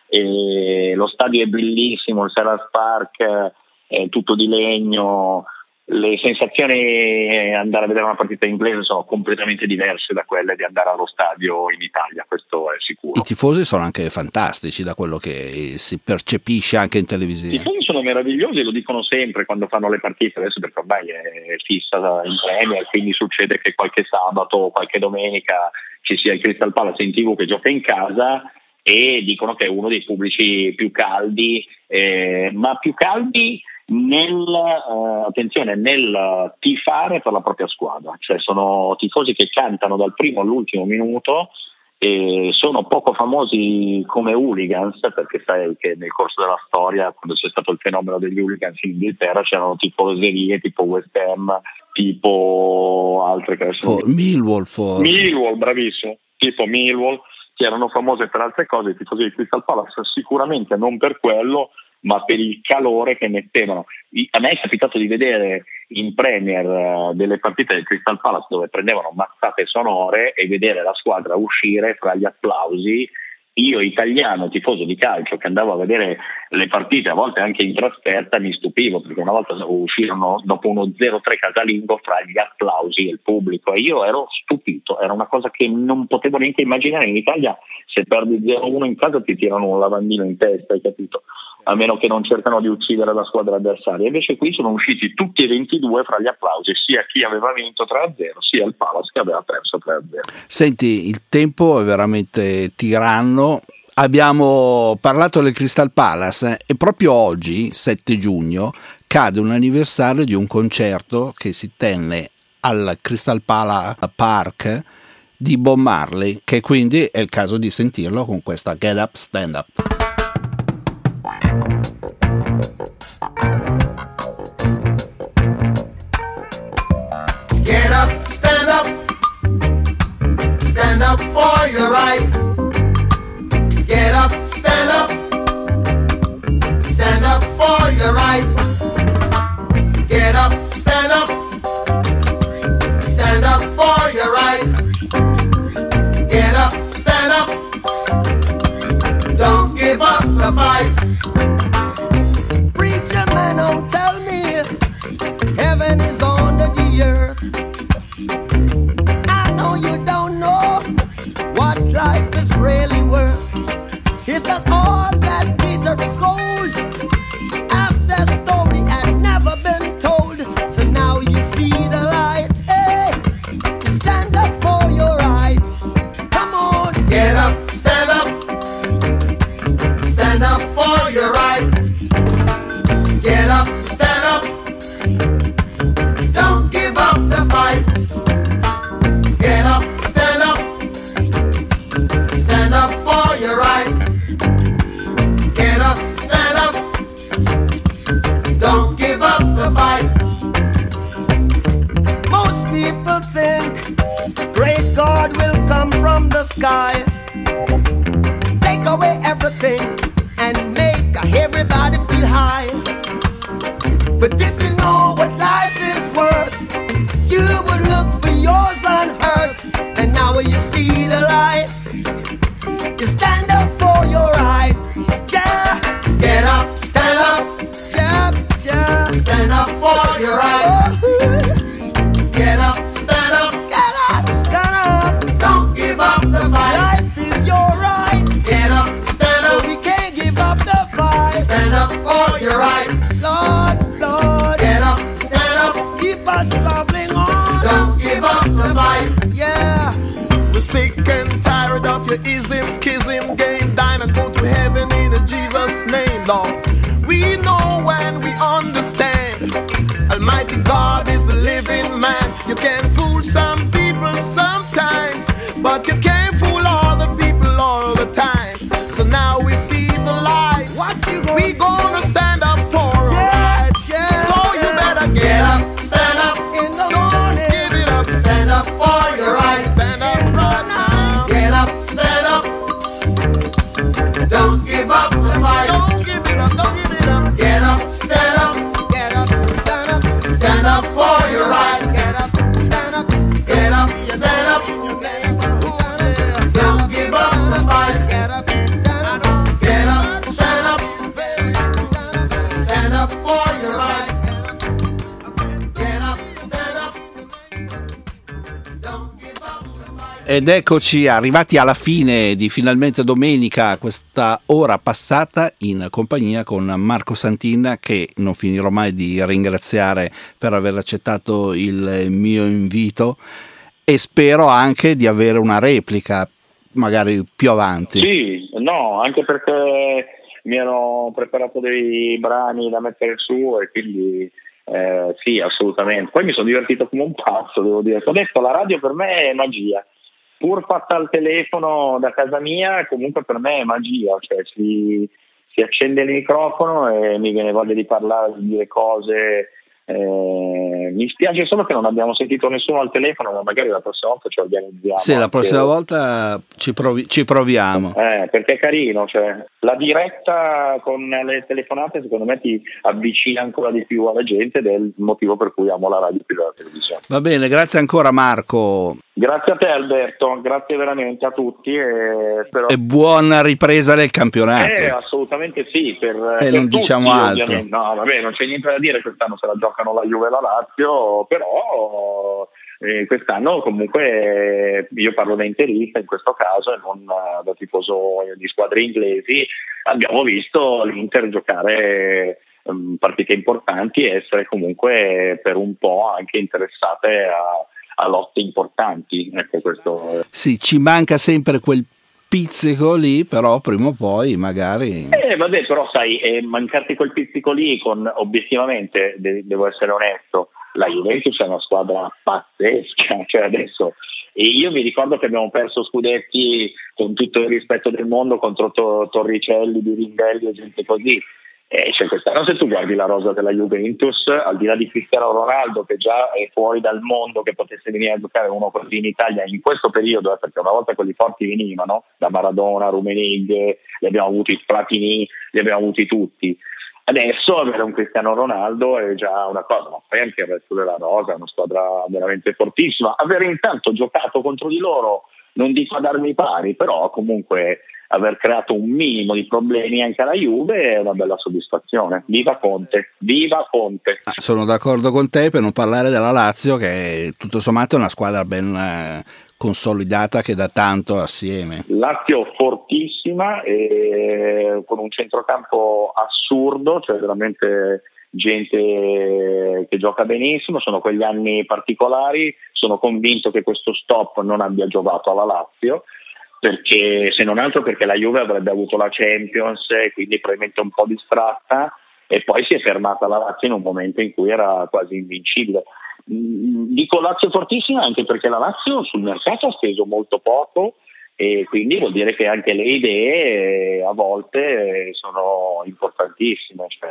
E lo stadio è bellissimo, il Sarah Park è tutto di legno, le sensazioni andare a vedere una partita inglese sono completamente diverse da quelle di andare allo stadio in Italia, questo è sicuro. I tifosi sono anche fantastici da quello che si percepisce anche in televisione. I tifosi sono meravigliosi, lo dicono sempre quando fanno le partite, adesso perché ormai è fissa in Premier, quindi succede che qualche sabato o qualche domenica ci sia il Crystal Palace in tv che gioca in casa e dicono che è uno dei pubblici più caldi, eh, ma più caldi nel, eh, attenzione, nel tifare per la propria squadra, cioè sono tifosi che cantano dal primo all'ultimo minuto e sono poco famosi come hooligans perché sai che nel corso della storia quando c'è stato il fenomeno degli hooligans in Inghilterra c'erano tifoserie tipo West Ham tipo altre che adesso For, Millwall forse. Millwall bravissimo tipo Millwall che erano famose per altre cose i tifosi di Crystal Palace sicuramente non per quello ma per il calore che mettevano. A me è capitato di vedere in Premier eh, delle partite del Crystal Palace dove prendevano mazzate sonore e vedere la squadra uscire fra gli applausi io italiano, tifoso di calcio, che andavo a vedere le partite, a volte anche in trasferta, mi stupivo perché una volta uscirono dopo uno 0-3 casalingo fra gli applausi e il pubblico e io ero stupito, era una cosa che non potevo neanche immaginare. In Italia se perdi 0-1 in casa ti tirano un lavandino in testa, hai capito? A meno che non cercano di uccidere la squadra avversaria. Invece qui sono usciti tutti e 22 fra gli applausi, sia chi aveva vinto 3-0, sia il Palace che aveva perso 3-0. Senti, il tempo è veramente tiranno abbiamo parlato del Crystal Palace e proprio oggi, 7 giugno, cade un anniversario di un concerto che si tenne al Crystal Palace Park di Bob Marley, che quindi è il caso di sentirlo con questa Get Up Stand Up. Up for your right. Get up, stand up. Stand up for your right. Get up, stand up. Stand up for your right. Get up, stand up. Don't give up the fight. Preacher man, don't tell me heaven is under the earth. The light. Stand tired of your Ed eccoci arrivati alla fine di finalmente domenica, questa ora passata in compagnia con Marco Santin che non finirò mai di ringraziare per aver accettato il mio invito e spero anche di avere una replica magari più avanti. Sì, no, anche perché mi ero preparato dei brani da mettere su e quindi eh, sì, assolutamente. Poi mi sono divertito come un pazzo, devo dire. Ho detto, la radio per me è magia. Pur fatta al telefono da casa mia, comunque per me è magia, cioè si, si accende il microfono e mi viene voglia di parlare, di dire cose. Eh, mi spiace solo che non abbiamo sentito nessuno al telefono, ma magari la prossima volta ci organizziamo. Sì, la anche- prossima volta ci, provi- ci proviamo. eh, perché è carino, cioè, la diretta con le telefonate secondo me ti avvicina ancora di più alla gente ed è il motivo per cui amo la radio più della televisione. Va bene, grazie ancora Marco. Grazie a te Alberto, grazie veramente a tutti e, spero... e buona ripresa del campionato. Eh, assolutamente sì, per, e per non tutti, diciamo altro. No, vabbè, non c'è niente da dire, quest'anno se la giocano la Juve e la Lazio, però eh, quest'anno comunque io parlo da interista in questo caso e non da tifoso di squadre inglesi, abbiamo visto l'Inter giocare um, partite importanti e essere comunque per un po' anche interessate a a lotte importanti. Ecco, questo... Sì, ci manca sempre quel pizzico lì, però prima o poi magari... Eh, vabbè, però sai, eh, mancarti quel pizzico lì con, obiettivamente, de- devo essere onesto, la Juventus è una squadra pazzesca, <laughs> cioè adesso... E io mi ricordo che abbiamo perso scudetti con tutto il rispetto del mondo contro to- Torricelli, Birindelli e gente così eh, cioè quest'anno se tu guardi la rosa della Juventus, al di là di Cristiano Ronaldo che già è fuori dal mondo, che potesse venire a giocare uno così in Italia in questo periodo, eh, perché una volta quelli forti venivano, da Maradona, Rumenig, li abbiamo avuti Platini, li abbiamo avuti tutti. Adesso avere un Cristiano Ronaldo è già una cosa, ma poi anche il resto della rosa è una squadra veramente fortissima. Avere intanto giocato contro di loro, non dico a darmi pari, però comunque aver creato un minimo di problemi anche alla Juve è una bella soddisfazione. Viva Conte, viva Conte. Ah, sono d'accordo con te per non parlare della Lazio che tutto sommato è una squadra ben eh, consolidata che da tanto assieme. Lazio fortissima e con un centrocampo assurdo, cioè veramente gente che gioca benissimo, sono quegli anni particolari, sono convinto che questo stop non abbia giovato alla Lazio perché se non altro perché la Juve avrebbe avuto la Champions e quindi probabilmente un po' distratta e poi si è fermata la Lazio in un momento in cui era quasi invincibile. Mm, dico Lazio fortissima anche perché la Lazio sul mercato ha speso molto poco e quindi vuol dire che anche le idee a volte sono importantissime, cioè,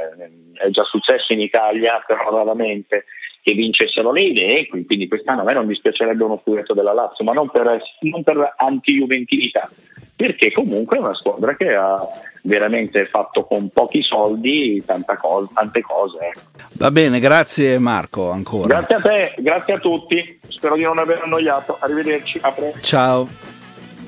è già successo in Italia però raramente che vincessero le idee, quindi quest'anno a me non dispiacerebbe uno scudetto della Lazio, ma non per, non per anti-juventilità, perché comunque è una squadra che ha veramente fatto con pochi soldi co- tante cose. Va bene, grazie Marco ancora. Grazie a te, grazie a tutti, spero di non aver annoiato, arrivederci, a Ciao.